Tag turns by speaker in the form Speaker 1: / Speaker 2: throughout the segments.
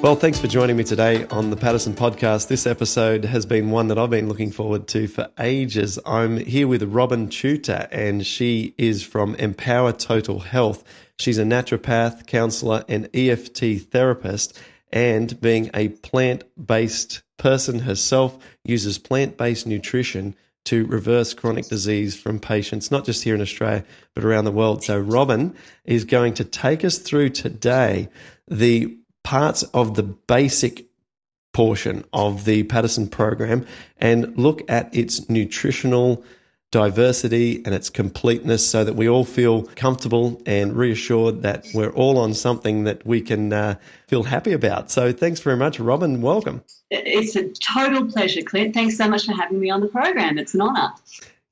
Speaker 1: Well, thanks for joining me today on the Paddison podcast. This episode has been one that I've been looking forward to for ages. I'm here with Robyn Chuter, and she is from Empower Total Health. She's a naturopath, counselor, and EFT therapist, and being a plant based person herself, uses plant based nutrition to reverse chronic disease from patients, not just here in Australia, but around the world. So, Robyn is going to take us through today the parts of the basic portion of the Paddison program and look at its nutritional diversity and its completeness so that we all feel comfortable and reassured that we're all on something that we can uh, feel happy about. So thanks very much, Robyn. Welcome.
Speaker 2: It's a total pleasure, Clint. Thanks so much for having me on the program. It's an honour.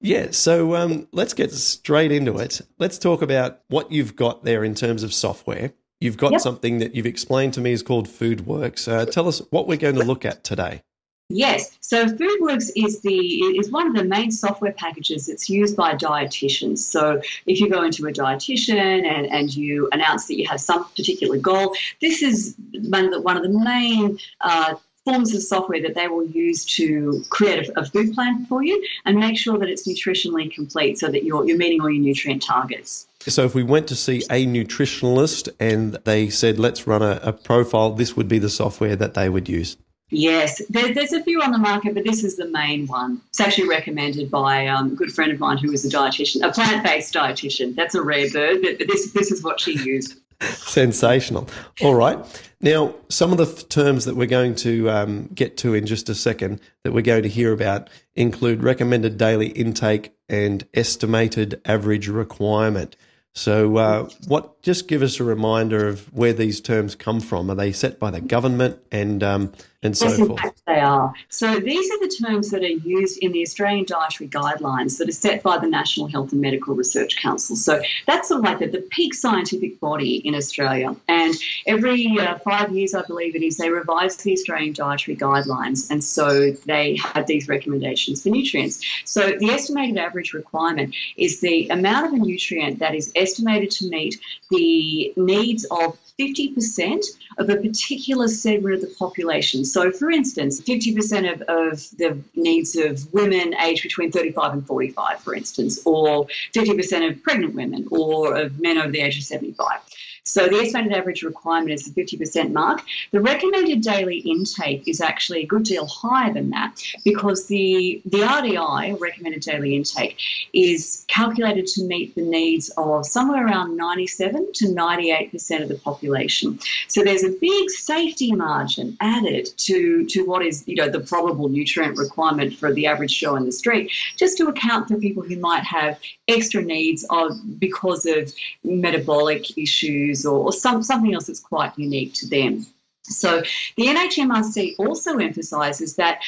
Speaker 1: Yeah, so um, let's get straight into it. Let's talk about what you've got there in terms of software. You've got yep. something that you've explained to me is called FoodWorks. Uh, tell us what we're going to look at today.
Speaker 2: Yes, so FoodWorks is the is one of the main software packages that's used by dietitians. So if you go into a dietitian and, and you announce that you have some particular goal, this is one of the, one of the main uh, forms of software that they will use to create a, a, food plan for you and make sure that it's nutritionally complete so that you're, you're meeting all your nutrient targets.
Speaker 1: So, if we went to see a nutritionalist and they said, let's run a, a profile, this would be the software that they would use.
Speaker 2: Yes, there, there's a few on the market, but this is the main one. It's actually recommended by um, a good friend of mine who is a dietitian, a plant-based dietitian. That's a rare bird, but this this is what she used.
Speaker 1: Sensational. All right. Now, some of the f- terms that we're going to um, get to in just a second that we're going to hear about include recommended daily intake and estimated average requirement. So, uh, what? Just give us a reminder of where these terms come from. Are they set by the government and um, and so
Speaker 2: yes,
Speaker 1: forth?
Speaker 2: they are. So these are the terms that are used in the Australian dietary guidelines that are set by the National Health and Medical Research Council. So that's sort of like the, the peak scientific body in Australia. And every uh, five years, I believe it is, they revise the Australian dietary guidelines, and so they have these recommendations for nutrients. So the estimated average requirement is the amount of a nutrient that is estimated to meet the needs of 50% of a particular segment of the population. So, for instance, 50% of, of the needs of women aged between 35 and 45, for instance, or 50% of pregnant women, or of men over the age of 75. So the estimated average requirement is the 50% mark. The recommended daily intake is actually a good deal higher than that because the, the RDI, recommended daily intake, is calculated to meet the needs of somewhere around 97 to 98% of the population. So there's a big safety margin added to, to what is, you know, the probable nutrient requirement for the average Joe in the street, just to account for people who might have extra needs of because of metabolic issues or, or some, something else that's quite unique to them. So the NHMRC also emphasises that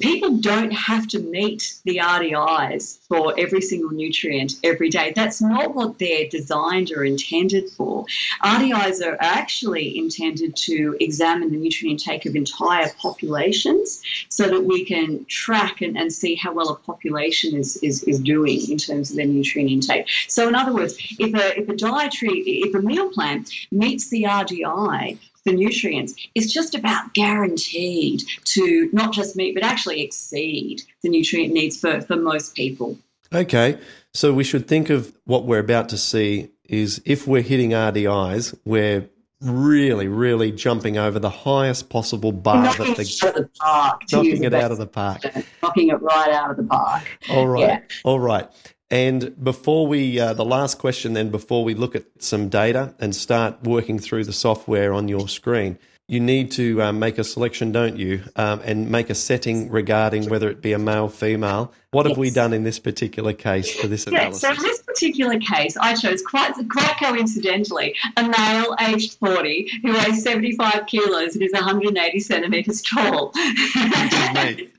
Speaker 2: people don't have to meet the RDIs for every single nutrient every day. That's not what they're designed or intended for. RDIs are actually intended to examine the nutrient intake of entire populations so that we can track and, and see how well a population is, is, is doing in terms of their nutrient intake. So in other words, if a, if a dietary, if a meal plan meets the RDI for nutrients is just about guaranteed to not just meet but actually exceed the nutrient needs for, for most people.
Speaker 1: Okay, so we should think of what we're about to see is if we're hitting RDIs, we're really, really jumping over the highest possible bar
Speaker 2: knocking
Speaker 1: that the,
Speaker 2: it out of the park.
Speaker 1: Knocking it out of the park.
Speaker 2: Knocking it right out of the park.
Speaker 1: All right. Yeah. All right. And before we, uh, the last question, then, before we look at some data and start working through the software on your screen, you need to um, make a selection, don't you? Um, and make a setting regarding whether it be a male, female. What have we done in this particular case for this analysis?
Speaker 2: so in this particular case, I chose quite quite coincidentally a male aged 40 who weighs 75 kilos and is 180 centimetres tall.
Speaker 1: me.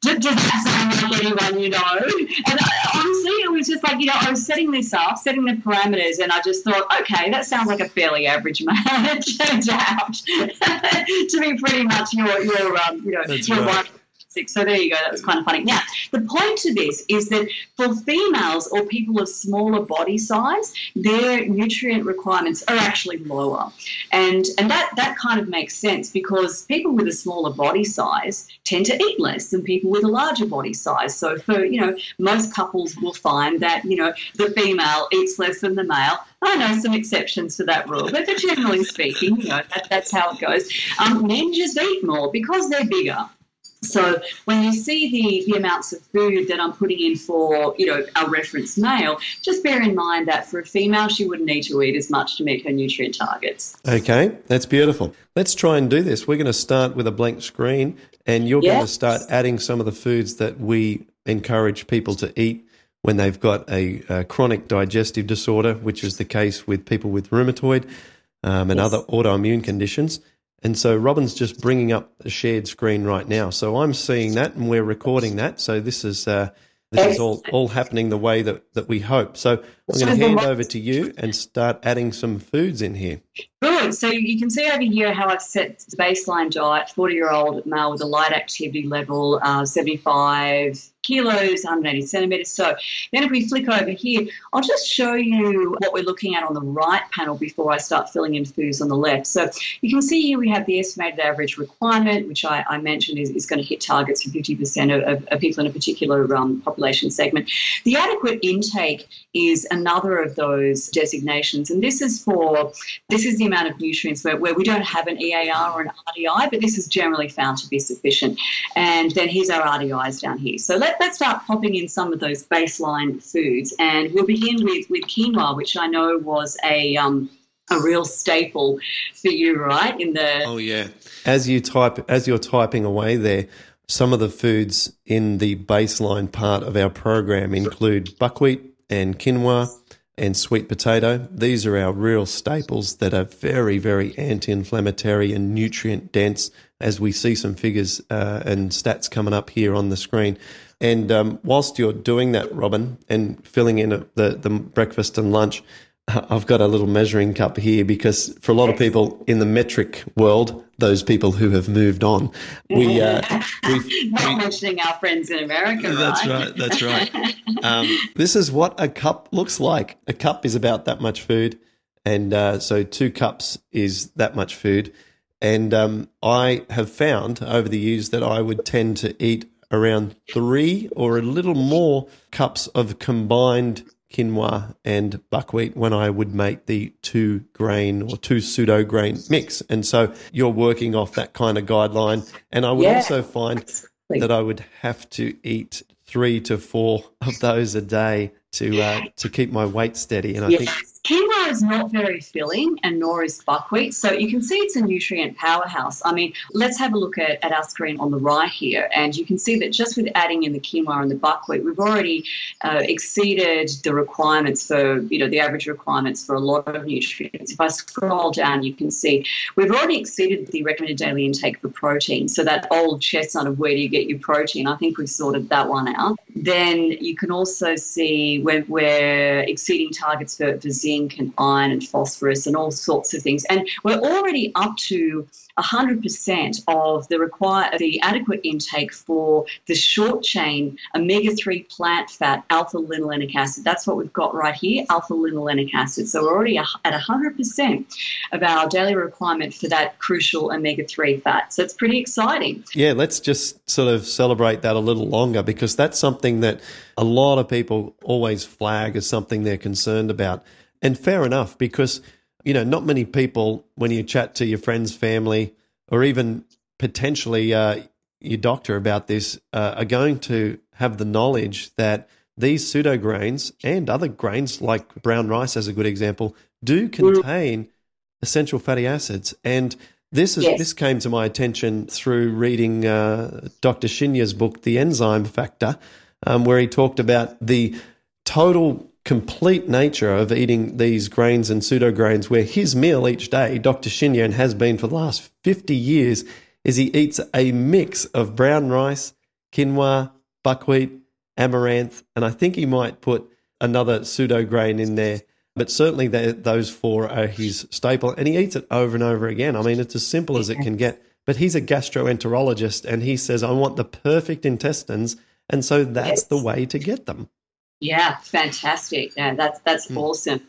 Speaker 2: Does does that sound like anyone you know? And I, honestly, it was just like, you know, I was setting this up, setting the parameters, and I just thought, okay, that sounds like a fairly average man. It turns out to be pretty much your, your um, you know,
Speaker 1: That's
Speaker 2: your
Speaker 1: right.
Speaker 2: Six. So there you go. That was kind of funny. Now, the point to this is that for females or people of smaller body size, their nutrient requirements are actually lower, and and that that kind of makes sense because people with a smaller body size tend to eat less than people with a larger body size. So for you know, most couples will find that you know the female eats less than the male. I know some exceptions to that rule, but generally speaking, you know that, that's how it goes. Um, men just eat more because they're bigger. So when you see the, the amounts of food that I'm putting in for, you know, a reference male, just bear in mind that for a female, she wouldn't need to eat as much to meet her nutrient targets.
Speaker 1: Okay, that's beautiful. Let's try and do this. We're going to start with a blank screen, and you're going to start adding some of the foods that we encourage people to eat when they've got a, uh chronic digestive disorder, which is the case with people with rheumatoid um, and
Speaker 2: Yes.
Speaker 1: other autoimmune conditions. And so Robyn's just bringing up a shared screen right now. So I'm seeing that, and we're recording that. So this is uh, this is all all happening the way that, that we hope. So I'm going to hand over to you and start adding some foods in here.
Speaker 2: Good. So you can see over here how I've set the baseline diet, 40 year old male with a light activity level, uh, 75 kilos, 180 centimeters. So then if we flick over here, I'll just show you what we're looking at on the right panel before I start filling in foods on the left. So you can see here we have the estimated average requirement, which I, I mentioned is, is going to hit targets for 50% of, of, people in a particular um, population segment. The adequate intake is another of those designations, and this is for this is the amount of nutrients where, where we don't have an EAR or an RDI, but this is generally found to be sufficient. And then here's our RDIs down here. So let, let's start popping in some of those baseline foods, and we'll begin with with quinoa, which I know was a um, a real staple for you, right? In the
Speaker 1: Oh yeah. As you type, as you're typing away there, some of the foods in the baseline part of our program include buckwheat and quinoa and sweet potato. These are our real staples that are very, very anti-inflammatory and nutrient dense. As we see some figures uh, and stats coming up here on the screen. And um, whilst you're doing that, Robyn, and filling in the the breakfast and lunch, I've got a little measuring cup here because for a lot of people in the metric world, those people who have moved on, we uh, we
Speaker 2: not mentioning our friends in America,
Speaker 1: that's right. That's right. Um, this is what a cup looks like. A cup is about that much food, and uh, so two cups is that much food. And um, I have found over the years that I would tend to eat around three or a little more cups of combined quinoa and buckwheat when I would make the two grain or two pseudo grain mix. And so you're working off that kind of guideline. And I would
Speaker 2: Yeah.
Speaker 1: also find that I would have to eat three to four of those a day to uh, to keep my weight steady. And I think
Speaker 2: Yes. Quinoa is not very filling, and nor is buckwheat. So you can see it's a nutrient powerhouse. I mean, let's have a look at, at our screen on the right here, and you can see that just with adding in the quinoa and the buckwheat, we've already uh, exceeded the requirements for, you know, the average requirements for a lot of nutrients. If I scroll down, you can see we've already exceeded the recommended daily intake for protein. So that old chestnut of where do you get your protein, I think we've sorted that one out. Then you can also see we're, we're exceeding targets for, for zinc and iron and phosphorus and all sorts of things. And we're already up to 100% of the require the adequate intake for the short chain omega-3 plant fat alpha linolenic acid. That's what we've got right here, alpha linolenic acid. So we're already at 100% of our daily requirement for that crucial omega-3 fat. So it's pretty exciting.
Speaker 1: yeah, let's just sort of celebrate that a little longer because that's something that a lot of people always flag as something they're concerned about. And fair enough because you know not many people when you chat to your friends, family, or even potentially uh, your doctor about this uh, are going to have the knowledge that these pseudo grains and other grains like brown rice as a good example do contain essential fatty acids and This is
Speaker 2: Yes.
Speaker 1: this came to my attention through reading uh, Dr. Shinya's book, The Enzyme Factor, um, where he talked about the total complete nature of eating these grains and pseudo grains. Where his meal each day, Dr. Shinya, has been for the last fifty years, is he eats a mix of brown rice, quinoa, buckwheat, amaranth, and I think he might put another pseudo grain in there. But certainly tho- those four are his staple, and he eats it over and over again. I mean, it's as simple as it can get. But he's a gastroenterologist, and he says, "I want the perfect intestines," and so that's
Speaker 2: Yes.
Speaker 1: the way to get them.
Speaker 2: Yeah, fantastic. Yeah, that's that's
Speaker 1: Hmm.
Speaker 2: awesome.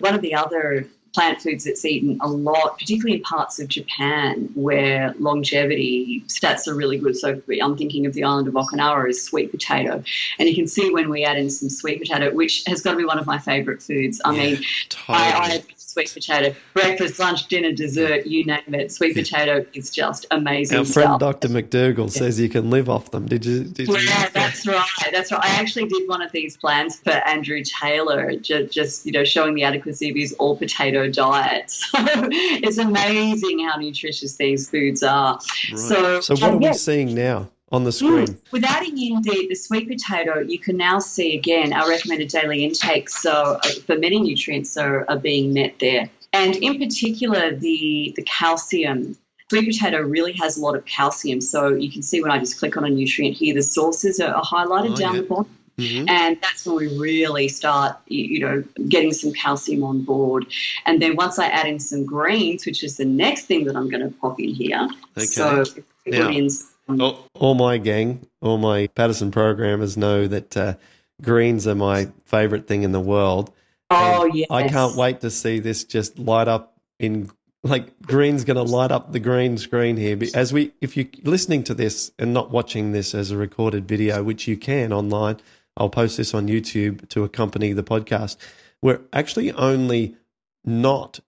Speaker 2: One of the other plant foods that's eaten a lot, particularly in parts of Japan where longevity stats are really good. So I'm thinking of the island of Okinawa is sweet potato, and you can see when we add in some sweet potato, which has got to be one of my favourite foods. I
Speaker 1: Yeah,
Speaker 2: mean,
Speaker 1: totally.
Speaker 2: I, I sweet potato breakfast, lunch, dinner, dessert, you name it. Sweet potato is just amazing
Speaker 1: Our friend
Speaker 2: stuff.
Speaker 1: Dr. McDougall says you can live off them. Did you? Did you?
Speaker 2: Yeah, that's right. That's right. I actually did one of these plans for Andrew Taylor, just, just you know, showing the adequacy of his all potato diet. So it's amazing how nutritious these foods are.
Speaker 1: Right.
Speaker 2: So,
Speaker 1: So what
Speaker 2: um,
Speaker 1: are we
Speaker 2: yeah.
Speaker 1: seeing now on the screen?
Speaker 2: Mm. With adding in the, sweet potato, you can now see again our recommended daily intake. So uh, for many nutrients are, are being met there, and in particular the the calcium. Sweet potato really has a lot of calcium. So you can see when I just click on a nutrient here, the sources are, highlighted
Speaker 1: Oh,
Speaker 2: down
Speaker 1: yeah.
Speaker 2: the bottom.
Speaker 1: Mhm.
Speaker 2: And that's when we really start, you know, getting some calcium on board. And then once I add in some greens, which is the next thing that I'm going to pop in here.
Speaker 1: Okay.
Speaker 2: So
Speaker 1: Now-
Speaker 2: put in some-
Speaker 1: All, all my gang, all my Paddison programmers know that uh, greens are my favourite thing in the world.
Speaker 2: oh, yes.
Speaker 1: I can't wait to see this just light up in like green's going to light up the green screen here. But As we, if you're listening to this and not watching this as a recorded video, which you can online, I'll post this on YouTube to accompany the podcast. We're actually only not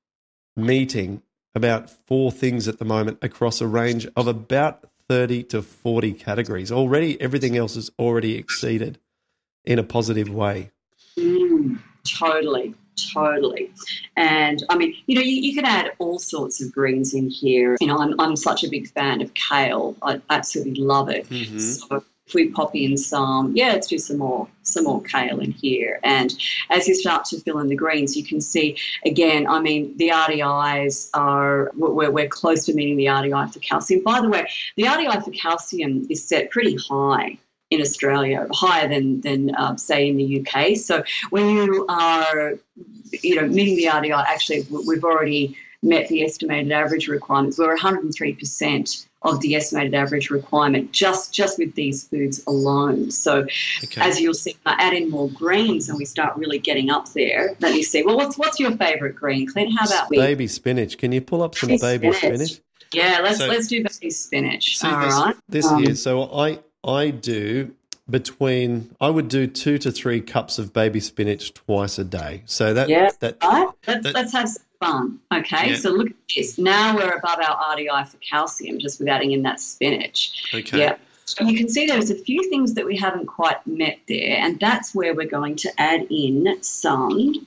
Speaker 1: meeting about four things at the moment across a range of about 30 to 40 categories. Already, everything else is already exceeded in a positive way.
Speaker 2: Mm, totally, totally. And I mean, you know, you, you can add all sorts of greens in here. You know, I'm, I'm such a big fan of kale. I absolutely love it.
Speaker 1: Mhm.
Speaker 2: So if we pop in some, yeah, let's do some more, some more kale in here. And as you start to fill in the greens, you can see again. I mean, the RDIs are we're, we're close to meeting the RDI for calcium. By the way, the RDI for calcium is set pretty high in Australia, higher than than uh, say in the UK. So when you are, you know, meeting the RDI, actually we- we've already met the estimated average requirements. We're 103 percent of the estimated average requirement just just with these foods alone. So
Speaker 1: Okay.
Speaker 2: as you'll see, I add in more greens and we start really getting up there. Let me see. Well, what's what's your favourite green, Clint? How about we?
Speaker 1: baby spinach. Can you pull up some
Speaker 2: Baby
Speaker 1: baby
Speaker 2: spinach.
Speaker 1: spinach?
Speaker 2: Yeah, let's
Speaker 1: So-
Speaker 2: let's do baby spinach.
Speaker 1: See
Speaker 2: All
Speaker 1: this,
Speaker 2: right.
Speaker 1: this
Speaker 2: Um.
Speaker 1: So I I do between I would do two to three cups of baby spinach twice a day. So that
Speaker 2: Yeah,
Speaker 1: that
Speaker 2: Right? Let's,
Speaker 1: That-
Speaker 2: let's have some fun. Okay,
Speaker 1: Yeah.
Speaker 2: so look at this. Now we're above our RDI for calcium just with adding in that spinach.
Speaker 1: okay.
Speaker 2: Yeah. And you can see there's a few things that we haven't quite met there, and that's where we're going to add in some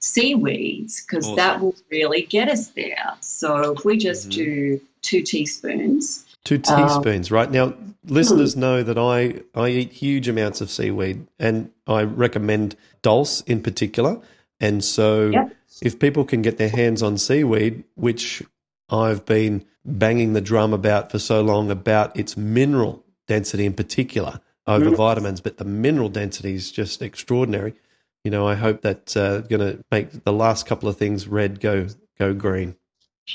Speaker 2: seaweeds because
Speaker 1: Awesome.
Speaker 2: that will really get us there. So if we just
Speaker 1: Mhm.
Speaker 2: do two teaspoons,
Speaker 1: Two
Speaker 2: Um,
Speaker 1: teaspoons, right? Now, listeners know that I, I eat huge amounts of seaweed and I recommend dulse in particular. And so, if people can get their hands on seaweed, which I've been banging the drum about for so long about its mineral density in particular over
Speaker 2: Mm.
Speaker 1: vitamins, but the mineral density is just extraordinary. You know, I hope that's uh, going to make the last couple of things red go go green.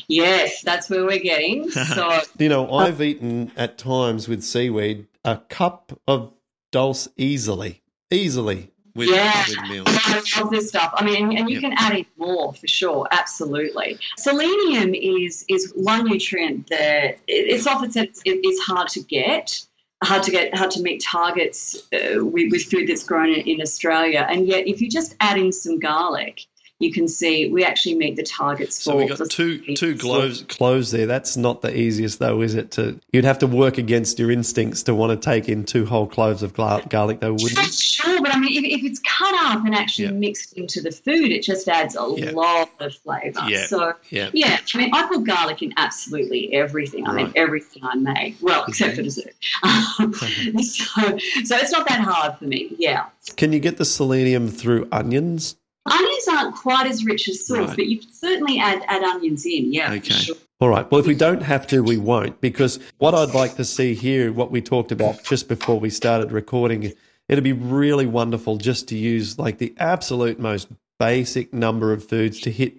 Speaker 2: Yes, that's where we're getting. So
Speaker 1: You know, I've eaten at times with seaweed a cup of dulse easily, easily with,
Speaker 2: Yeah.
Speaker 1: with meals.
Speaker 2: I love this stuff. I mean, and you
Speaker 1: Yep.
Speaker 2: can add in more for sure. Absolutely. Selenium is is one nutrient that it's often said it's, it's hard to get, hard to get, hard to meet targets uh, with, with food that's grown in, in Australia. And yet, if you just add in some garlic. You can see we actually meet the targets
Speaker 1: so
Speaker 2: for.
Speaker 1: So we got two two cloves cloves there. That's not the easiest though, is it? To you'd have to work against your instincts to want to take in two whole cloves of garlic, though, wouldn't you?
Speaker 2: Sure, but I mean, if, if it's cut up and actually
Speaker 1: Yeah.
Speaker 2: mixed into the food, it just adds a
Speaker 1: Yeah.
Speaker 2: lot of flavour.
Speaker 1: Yeah.
Speaker 2: So
Speaker 1: Yeah.
Speaker 2: yeah, I mean, I put garlic in absolutely everything. I
Speaker 1: Right.
Speaker 2: mean, everything I make. Well, except for dessert. Um, so, so it's not that hard for me. Yeah.
Speaker 1: Can you get the selenium through onions?
Speaker 2: Onions aren't quite as rich as sauce,
Speaker 1: Right.
Speaker 2: but you can certainly add, add onions in. Yeah. for
Speaker 1: Okay.
Speaker 2: sure.
Speaker 1: All right. Well, if we don't have to, we won't. Because what I'd like to see here, what we talked about just before we started recording, it'd be really wonderful just to use like the absolute most basic number of foods to hit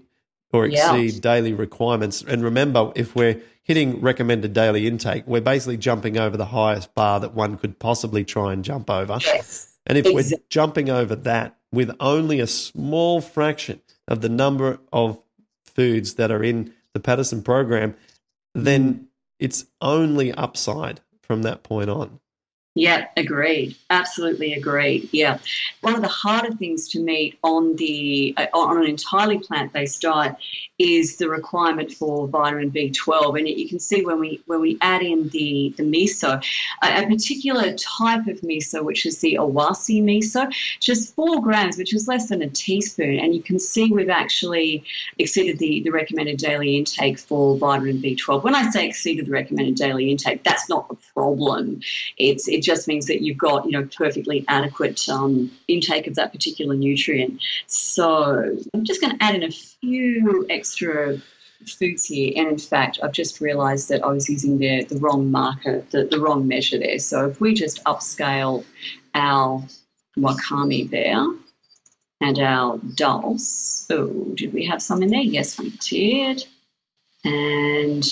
Speaker 1: or
Speaker 2: Yeah.
Speaker 1: exceed daily requirements. And remember, if we're hitting recommended daily intake, we're basically jumping over the highest bar that one could possibly try and jump over.
Speaker 2: Yes.
Speaker 1: And if we're jumping over that with only a small fraction of the number of foods that are in the Paddison program, then it's only upside from that point on.
Speaker 2: Yeah, agreed. Absolutely agreed. Yeah, one of the harder things to meet on the uh, on an entirely plant-based diet is the requirement for vitamin B12, and you can see when we when we add in the the miso, a, a particular type of miso, which is the Awase miso, just four grams, which is less than a teaspoon, and you can see we've actually exceeded the the recommended daily intake for vitamin B12. When I say exceeded the recommended daily intake, that's not a problem. It's it just means that you've got you know perfectly adequate um, intake of that particular nutrient. So I'm just going to add in a few extra foods here, and in fact, I've just realised that I was using the the wrong marker, the, the wrong measure there. So if we just upscale our wakame there and our dulse, oh, did we have some in there? Yes, we did. And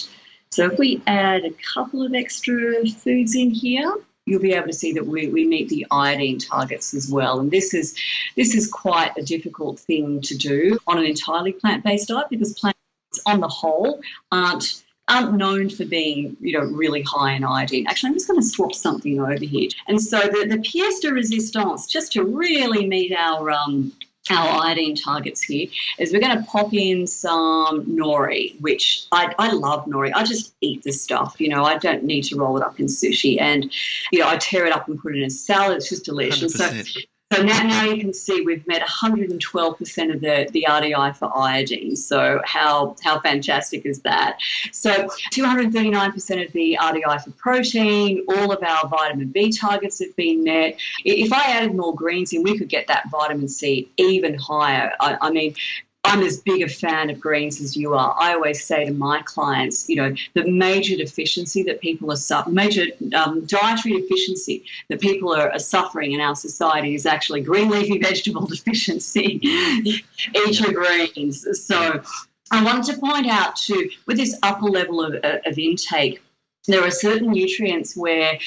Speaker 2: so if we add a couple of extra foods in here, you'll be able to see that we, we meet the iodine targets as well. And this is this is quite a difficult thing to do on an entirely plant-based diet because plants on the whole aren't aren't known for being, you know, really high in iodine. Actually, I'm just going to swap something over here. And so the, the pièce de résistance, just to really meet our um, our iodine targets here is we're going to pop in some nori, which I, I love nori. I just eat this stuff, you know, I don't need to roll it up in sushi. And, you know, I tear it up and put it in a salad. It's just delicious.
Speaker 1: 100%.
Speaker 2: So now, now you can see we've met 112% of the, the RDI for iodine. So how, how fantastic is that? So 239% of the RDI for protein, all of our vitamin B targets have been met. If I added more greens in, we could get that vitamin C even higher. I, I mean, I'm as big a fan of greens as you are. I always say to my clients, you know, the major deficiency that people are suffering, major um, dietary deficiency that people are, are suffering in our society is actually green leafy vegetable deficiency. Eat your greens. So I wanted to point out too, with this upper level of, of intake, there are certain nutrients where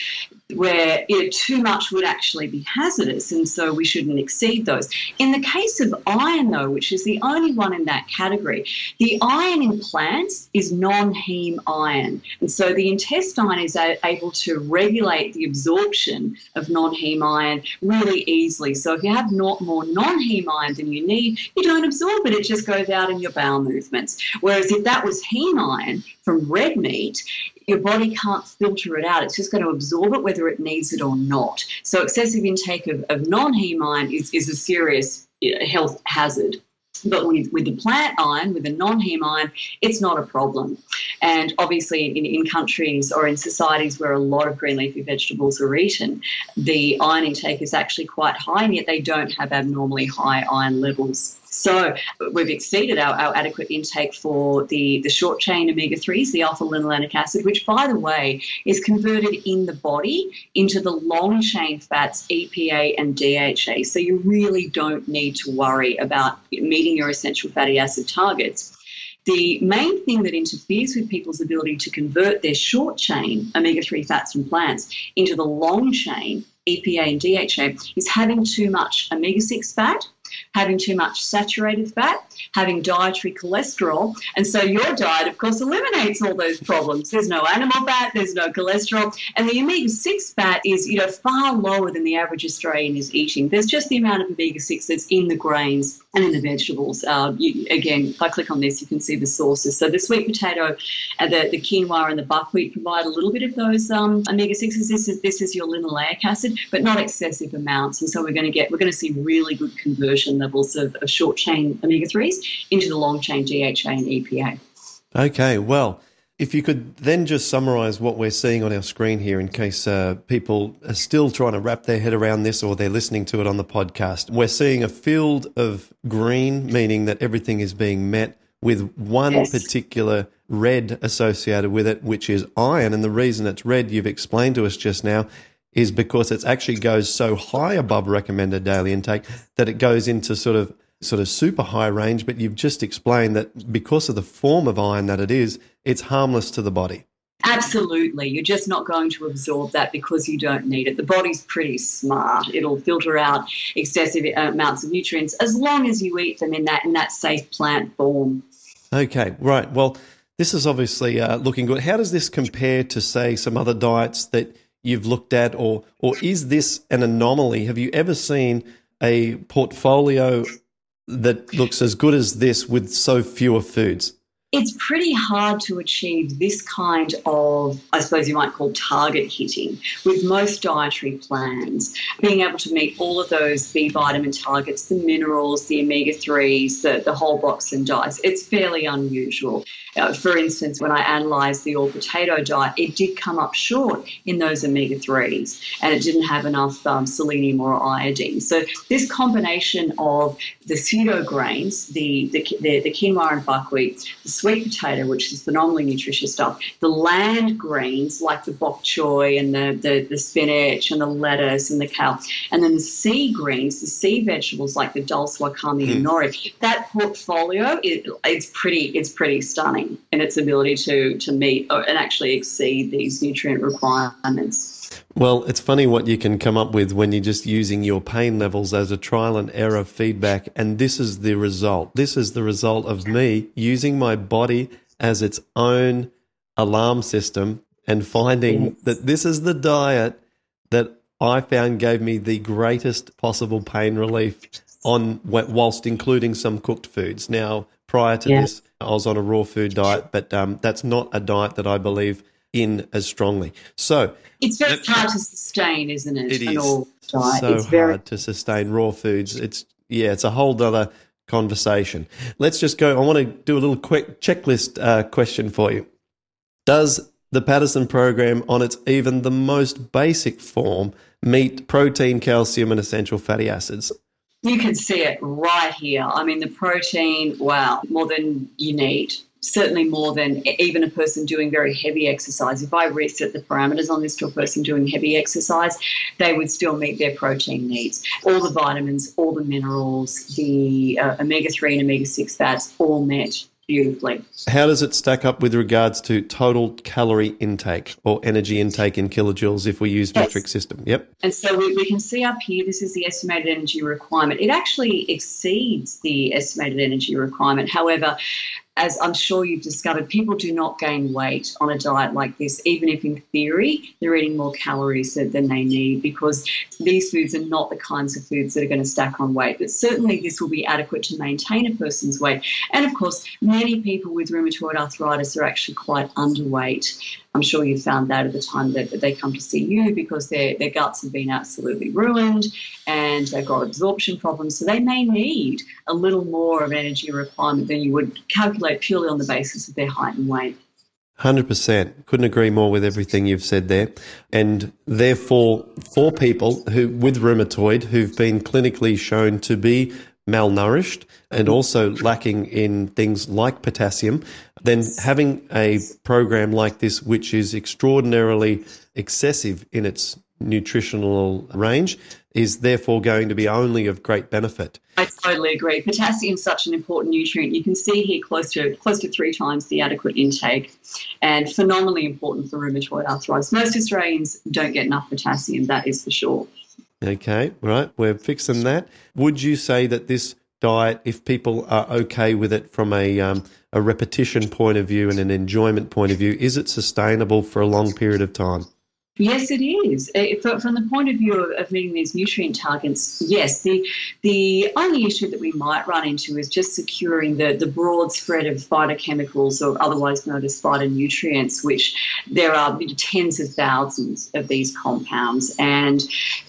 Speaker 2: where you know, too much would actually be hazardous, and so we shouldn't exceed those. In the case of iron, though, which is the only one in that category, the iron in plants is non-heme iron, and so the intestine is a- able to regulate the absorption of non-heme iron really easily. So if you have not more non-heme iron than you need, you don't absorb it; it just goes out in your bowel movements. Whereas if that was heme iron from red meat, your body can't filter it out. It's just going to absorb it whether it needs it or not. So excessive intake of, of non-heme iron is, is a serious health hazard. But with, with the plant iron, with the non-heme iron, it's not a problem. And obviously, in, in countries or in societies where a lot of green leafy vegetables are eaten, the iron intake is actually quite high, and yet they don't have abnormally high iron levels. So we've exceeded our, our adequate intake for the, the short chain omega 3s, the alpha linolenic acid, which, by the way, is converted in the body into the long chain fats, EPA and DHA. So you really don't need to worry about meeting your essential fatty acid targets. The main thing that interferes with people's ability to convert their short chain omega 3 fats from plants into the long chain EPA and DHA is having too much omega 6 fat having too much saturated fat, having dietary cholesterol. And so your diet, of course, eliminates all those problems. There's no animal fat, there's no cholesterol, and the omega 6 fat is, you know, far lower than the average Australian is eating. There's just the amount of omega 6 that's in the grains and in the vegetables. Uh, you, again, if I click on this, you can see the sources. So the sweet potato, and the, the quinoa, and the buckwheat provide a little bit of those um, omega sixes. This is this is your linoleic acid, but not excessive amounts. And so we're going to get we're going to see really good conversion levels of, of short chain omega threes into the long chain DHA and EPA.
Speaker 1: Okay, well. If you could then just summarize what we're seeing on our screen here in case uh, people are still trying to wrap their head around this or they're listening to it on the podcast. We're seeing a field of green, meaning that everything is being met with one yes. particular red associated with it, which is iron. And the reason it's red, you've explained to us just now, is because it actually goes so high above recommended daily intake that it goes into sort of sort of super high range, but you've just explained that because of the form of iron that it is, it's harmless to the body.
Speaker 2: Absolutely. You're just not going to absorb that because you don't need it. The body's pretty smart. It'll filter out excessive amounts of nutrients as long as you eat them in that in that safe plant form.
Speaker 1: Okay, right. Well, this is obviously uh, looking good. How does this compare to say some other diets that you've looked at or or is this an anomaly? Have you ever seen a portfolio that looks as good as this with so fewer foods?
Speaker 2: It's pretty hard to achieve this kind of, I suppose you might call target hitting with most dietary plans. Being able to meet all of those B vitamin targets, the minerals, the omega 3s, the, the whole box and dice, it's fairly unusual. Uh, for instance, when I analysed the all potato diet, it did come up short in those omega 3s and it didn't have enough um, selenium or iodine. So, this combination of the pseudo grains, the, the, the, the quinoa and buckwheat, the sweet potato, which is phenomenally nutritious stuff, the land greens like the bok choy and the, the, the spinach and the lettuce and the kale, and then the sea greens, the sea vegetables like the dulse, wakame, mm. and nori. That portfolio, it, it's pretty, it's pretty stunning in its ability to to meet and actually exceed these nutrient requirements.
Speaker 1: Well, it's funny what you can come up with when you're just using your pain levels as a trial and error feedback. And this is the result. This is the result of me using my body as its own alarm system and finding that this is the diet that I found gave me the greatest possible pain relief on whilst including some cooked foods. Now, prior to yeah. this, I was on a raw food diet, but um, that's not a diet that I believe in as strongly. So
Speaker 2: it's very hard to sustain, isn't it?
Speaker 1: It is so it's very- hard to sustain raw foods. It's yeah, it's a whole other conversation. Let's just go. I want to do a little quick checklist uh, question for you. Does the Paddison program, on its even the most basic form, meet protein, calcium, and essential fatty acids?
Speaker 2: You can see it right here. I mean, the protein, wow, more than you need. Certainly more than even a person doing very heavy exercise. If I reset the parameters on this to a person doing heavy exercise, they would still meet their protein needs. All the vitamins, all the minerals, the uh, omega 3 and omega 6 fats, all met beautifully.
Speaker 1: How does it stack up with regards to total calorie intake or energy intake in kilojoules if we use yes. metric system? Yep.
Speaker 2: And so we, we can see up here, this is the estimated energy requirement. It actually exceeds the estimated energy requirement. However, as I'm sure you've discovered, people do not gain weight on a diet like this, even if in theory they're eating more calories than they need, because these foods are not the kinds of foods that are going to stack on weight. But certainly, this will be adequate to maintain a person's weight. And of course, many people with rheumatoid arthritis are actually quite underweight. I'm sure you found that at the time that, they come to see you because their, their guts have been absolutely ruined and they've got absorption problems. So they may need a little more of energy requirement than you would calculate purely on the basis of their height and weight.
Speaker 1: 100%. Couldn't agree more with everything you've said there. And therefore, for people who with rheumatoid who've been clinically shown to be malnourished and also lacking in things like potassium, then having a program like this, which is extraordinarily excessive in its nutritional range, is therefore going to be only of great benefit.
Speaker 2: I totally agree. Potassium is such an important nutrient. You can see here close to close to three times the adequate intake, and phenomenally important for rheumatoid arthritis. Most Australians don't get enough potassium. That is for sure.
Speaker 1: Okay, right. We're fixing that. Would you say that this diet, if people are okay with it from a um, a repetition point of view and an enjoyment point of view, is it sustainable for a long period of time?
Speaker 2: Yes, it is. Uh, from the point of view of, meeting these nutrient targets, yes. The the only issue that we might run into is just securing the, the broad spread of phytochemicals, or otherwise known as phytonutrients, which there are tens of thousands of these compounds. And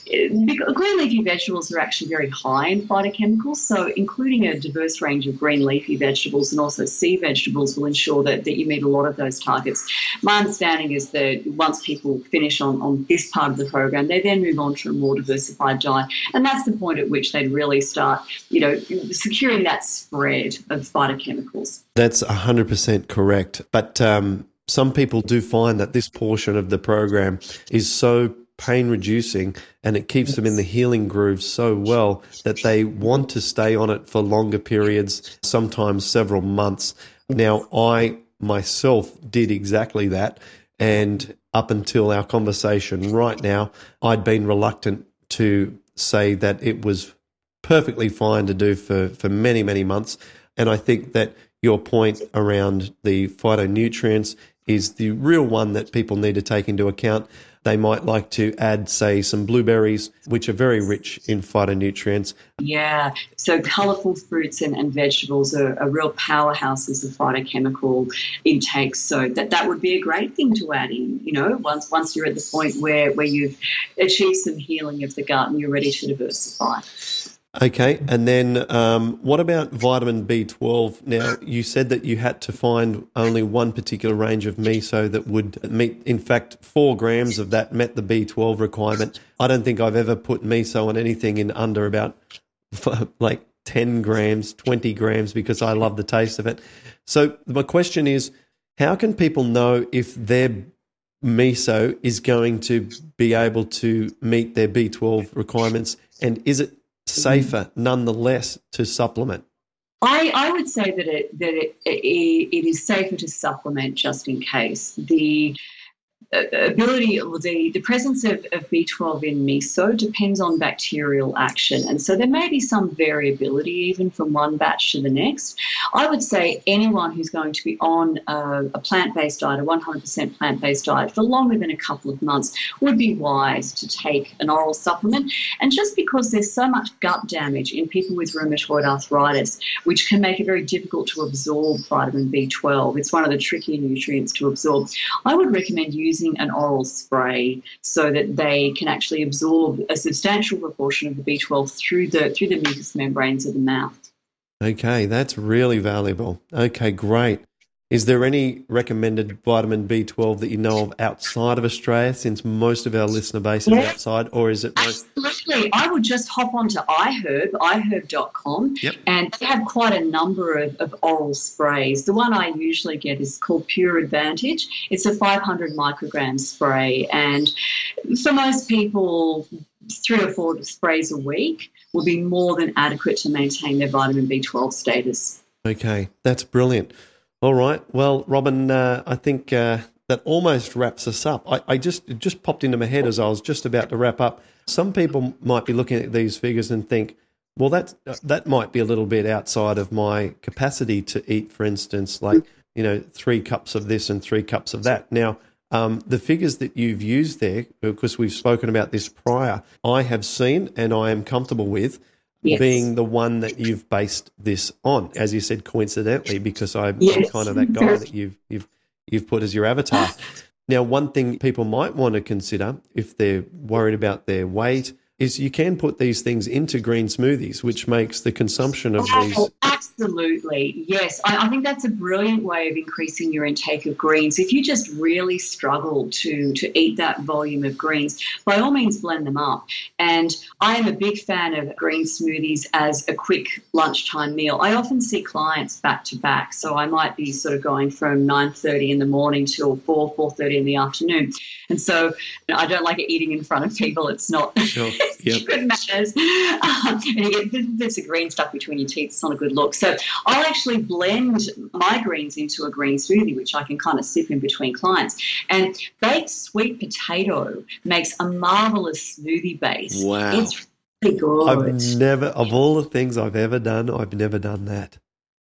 Speaker 2: uh, green leafy vegetables are actually very high in phytochemicals, so including a diverse range of green leafy vegetables and also sea vegetables will ensure that, that you meet a lot of those targets. My understanding is that once people finish on, on this part of the program, they then move on to a more diversified diet. And that's the point at which they'd really start, you know, securing that spread of phytochemicals.
Speaker 1: That's 100% correct. But um, some people do find that this portion of the program is so pain reducing and it keeps them in the healing groove so well that they want to stay on it for longer periods, sometimes several months. Now, I myself did exactly that. And up until our conversation right now, I'd been reluctant to say that it was perfectly fine to do for, for many, many months. And I think that your point around the phytonutrients is the real one that people need to take into account. They might like to add, say, some blueberries, which are very rich in phytonutrients.
Speaker 2: Yeah, so colourful fruits and, and vegetables are, are, real powerhouses of phytochemical intakes. So that, that would be a great thing to add in, you know, once once you're at the point where, where you've achieved some healing of the gut and you're ready to diversify.
Speaker 1: Okay, and then um, what about vitamin B12? Now, you said that you had to find only one particular range of miso that would meet, in fact, four grams of that met the B12 requirement. I don't think I've ever put miso on anything in under about like 10 grams, 20 grams, because I love the taste of it. So, my question is how can people know if their miso is going to be able to meet their B12 requirements? And is it safer nonetheless to supplement?
Speaker 2: I, I would say that it that it, it, it is safer to supplement just in case. The Uh, ability, the, the presence of, of B12 in miso depends on bacterial action. And so there may be some variability even from one batch to the next. I would say anyone who's going to be on a, a plant based diet, a 100% plant based diet for longer than a couple of months, would be wise to take an oral supplement. And just because there's so much gut damage in people with rheumatoid arthritis, which can make it very difficult to absorb vitamin B12, it's one of the trickier nutrients to absorb, I would recommend using using an oral spray so that they can actually absorb a substantial proportion of the B12 through the through the mucous membranes of the mouth.
Speaker 1: Okay, that's really valuable. Okay, great. Is there any recommended vitamin B12 that you know of outside of Australia, since most of our listener base is yeah. outside, or is it?
Speaker 2: Absolutely. I would just hop onto iHerb, iHerb.com, yep. and they have quite a number of, of oral sprays. The one I usually get is called Pure Advantage. It's a 500 microgram spray, and for most people, three or four sprays a week will be more than adequate to maintain their vitamin B12 status.
Speaker 1: Okay, that's brilliant. All right. Well, Robyn, uh, I think uh, that almost wraps us up. I, I just just popped into my head as I was just about to wrap up. Some people might be looking at these figures and think, well, that that might be a little bit outside of my capacity to eat. For instance, like you know, three cups of this and three cups of that. Now, um, the figures that you've used there, because we've spoken about this prior, I have seen and I am comfortable with yes. being the one that you've based this on, as you said, coincidentally, because I'm, yes. I'm kind of that guy that you've you've you've put as your avatar. now, one thing people might want to consider if they're worried about their weight is you can put these things into green smoothies, which makes the consumption of these.
Speaker 2: Absolutely, yes. I, I, think that's a brilliant way of increasing your intake of greens. If you just really struggle to to eat that volume of greens, by all means blend them up. And I am a big fan of green smoothies as a quick lunchtime meal. I often see clients back to back, so I might be sort of going from nine thirty in the morning till four four thirty in the afternoon. And so I don't like eating in front of people. It's not. Sure.
Speaker 1: Yep.
Speaker 2: good manners. Um, and you get bits of green stuck between your teeth. It's not a good look. So I'll actually blend my greens into a green smoothie, which I can kind of sip in between clients. And baked sweet potato makes a marvelous smoothie base.
Speaker 1: Wow.
Speaker 2: It's really good.
Speaker 1: I've never, of all the things I've ever done, I've never done that.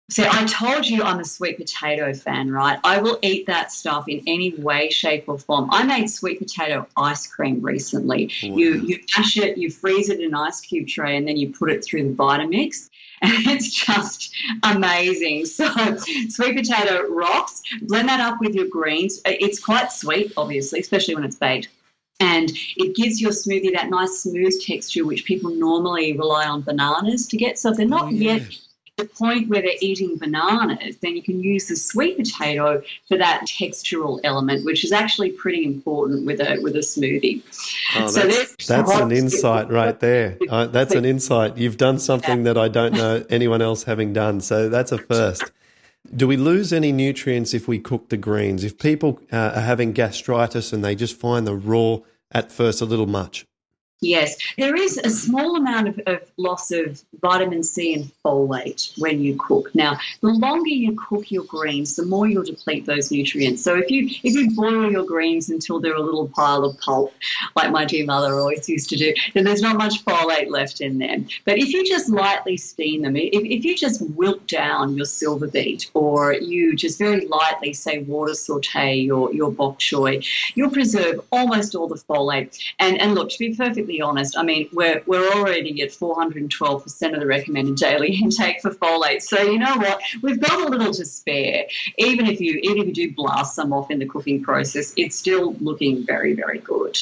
Speaker 2: So I told you I'm a sweet potato fan, right? I will eat that stuff in any way, shape, or form. I made sweet potato ice cream recently.
Speaker 1: Wow.
Speaker 2: You you mash it, you freeze it in an ice cube tray, and then you put it through the Vitamix. And it's just amazing. So, sweet potato rocks. Blend that up with your greens. It's quite sweet, obviously, especially when it's baked. And it gives your smoothie that nice smooth texture, which people normally rely on bananas to get. So, if they're not
Speaker 1: Oh,
Speaker 2: yet. The point where they're eating bananas, then you can use the sweet potato for that textural element, which is actually pretty important with a with a smoothie.
Speaker 1: Oh,
Speaker 2: So
Speaker 1: that's, that's an insight right there. Uh, that's an insight. You've done something that I don't know anyone else having done. So that's a first. Do we lose any nutrients if we cook the greens? If people uh, are having gastritis and they just find the raw at first a little much?
Speaker 2: Yes, there is a small amount of, of loss of vitamin C and folate when you cook. Now, the longer you cook your greens, the more you'll deplete those nutrients. So if you if you boil your greens until they're a little pile of pulp, like my dear mother always used to do, then there's not much folate left in them. But if you just lightly steam them, if, if you just wilt down your silver beet or you just very lightly say water saute your, your bok choy, you'll preserve almost all the folate. And and look, to be honest, I mean we're we're already at 412 percent of the recommended daily intake for folate. So you know what, we've got a little to spare. Even if you even if you do blast some off in the cooking process, it's still looking very very good.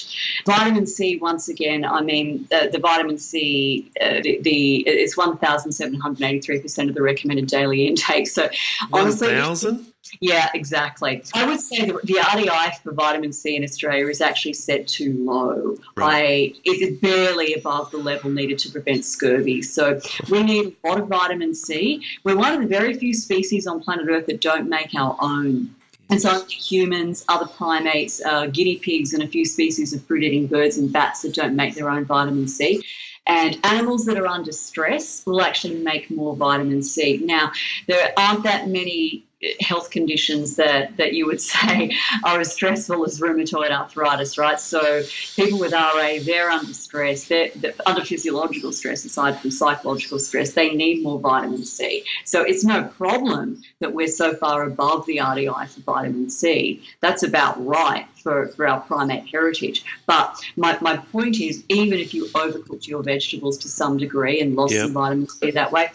Speaker 2: Vitamin C, once again, I mean the, the vitamin C, uh, the, the it's 1,783 percent of the recommended daily intake. So honestly,
Speaker 1: 1,000?
Speaker 2: Yeah, exactly. I would say the, the RDI for vitamin C in Australia is actually set too low.
Speaker 1: Right.
Speaker 2: I, it's barely above the level needed to prevent scurvy. So we need a lot of vitamin C. We're one of the very few species on planet Earth that don't make our own. And so humans, other primates, uh, guinea pigs, and a few species of fruit-eating birds and bats that don't make their own vitamin C. And animals that are under stress will actually make more vitamin C. Now, there aren't that many health conditions that, that you would say are as stressful as rheumatoid arthritis, right? So people with RA, they're under stress, they're, they're under physiological stress aside from psychological stress. They need more vitamin C. So it's no problem that we're so far above the RDI for vitamin C. That's about right for, for our primate heritage. But my, my point is, even if you overcooked your vegetables to some degree and lost
Speaker 1: Yep.
Speaker 2: some vitamin C that way,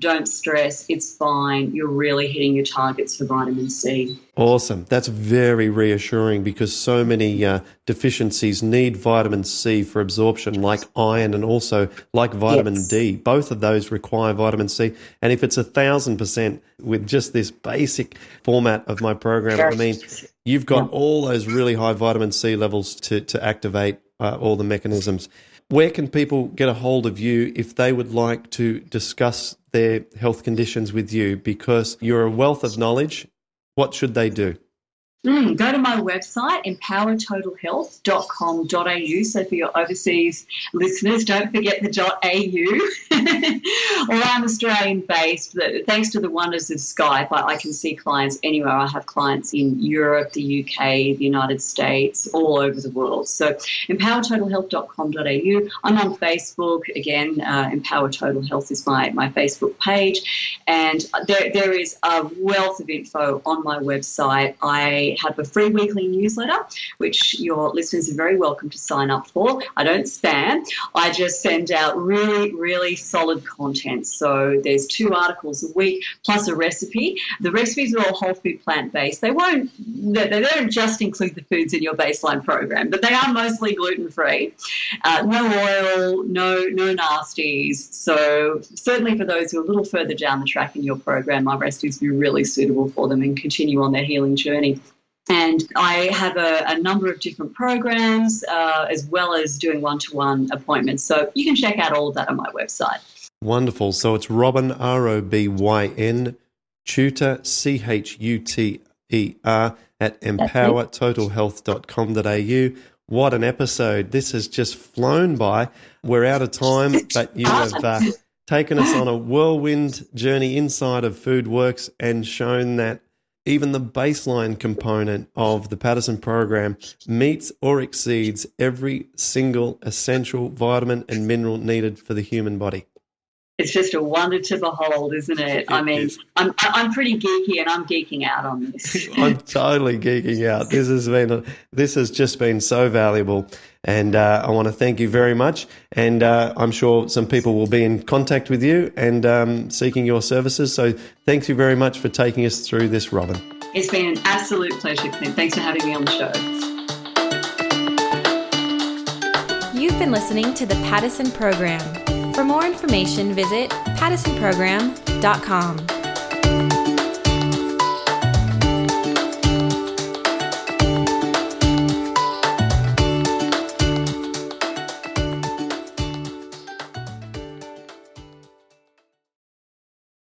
Speaker 2: don't stress. It's fine. You're really hitting your targets for vitamin C.
Speaker 1: Awesome. That's very reassuring because so many uh, deficiencies need vitamin C for absorption, like iron and also like vitamin
Speaker 2: Yes.
Speaker 1: D. Both of those require vitamin C. And if it's a thousand percent with just this basic format of my program, I mean, you've got all those really high vitamin C levels to, to activate uh, all the mechanisms. Where can people get a hold of you if they would like to discuss their health conditions with you? Because you're a wealth of knowledge. What should they do?
Speaker 2: Mm, go to my website, empowertotalhealth.com.au. So for your overseas listeners, don't forget the .au. well, I'm Australian based. but Thanks to the wonders of Skype, I, I can see clients anywhere. I have clients in Europe, the UK, the United States, all over the world. So empowertotalhealth.com.au. I'm on Facebook. Again, uh, Empower Total Health is my, my Facebook page. And there, there is a wealth of info on my website. I have a free weekly newsletter, which your listeners are very welcome to sign up for. I don't spam. I just send out really, really solid content. So there's two articles a week plus a recipe. The recipes are all whole food plant based. They won't, they, they don't just include the foods in your baseline program, but they are mostly gluten free. Uh, no oil, no no nasties. So certainly for those who are a little further down the track in your program, my recipes will be really suitable for them and continue on their healing journey. And I have a, a number of different programs uh, as well as doing one to one appointments. So you can check out all of that on my website.
Speaker 1: Wonderful. So it's Robyn, R O B Y N, Chuter, C H U T E R, at empowertotalhealth.com.au. what an episode. This has just flown by. We're out of time, but you have uh, taken us on a whirlwind journey inside of FoodWorks and shown that even the baseline component of the Paddison program meets or exceeds every single essential vitamin and mineral needed for the human body
Speaker 2: it's just a wonder to behold, isn't it? it I mean, is. I'm I'm pretty geeky, and I'm geeking out on this.
Speaker 1: I'm totally geeking out. This has been a, this has just been so valuable, and uh, I want to thank you very much. And uh, I'm sure some people will be in contact with you and um, seeking your services. So thank you very much for taking us through this, Robyn.
Speaker 2: It's been an absolute pleasure, Clint. Thanks for having me on the show.
Speaker 3: You've been listening to the Paddison Program. For more information, visit paddisonprogram.com.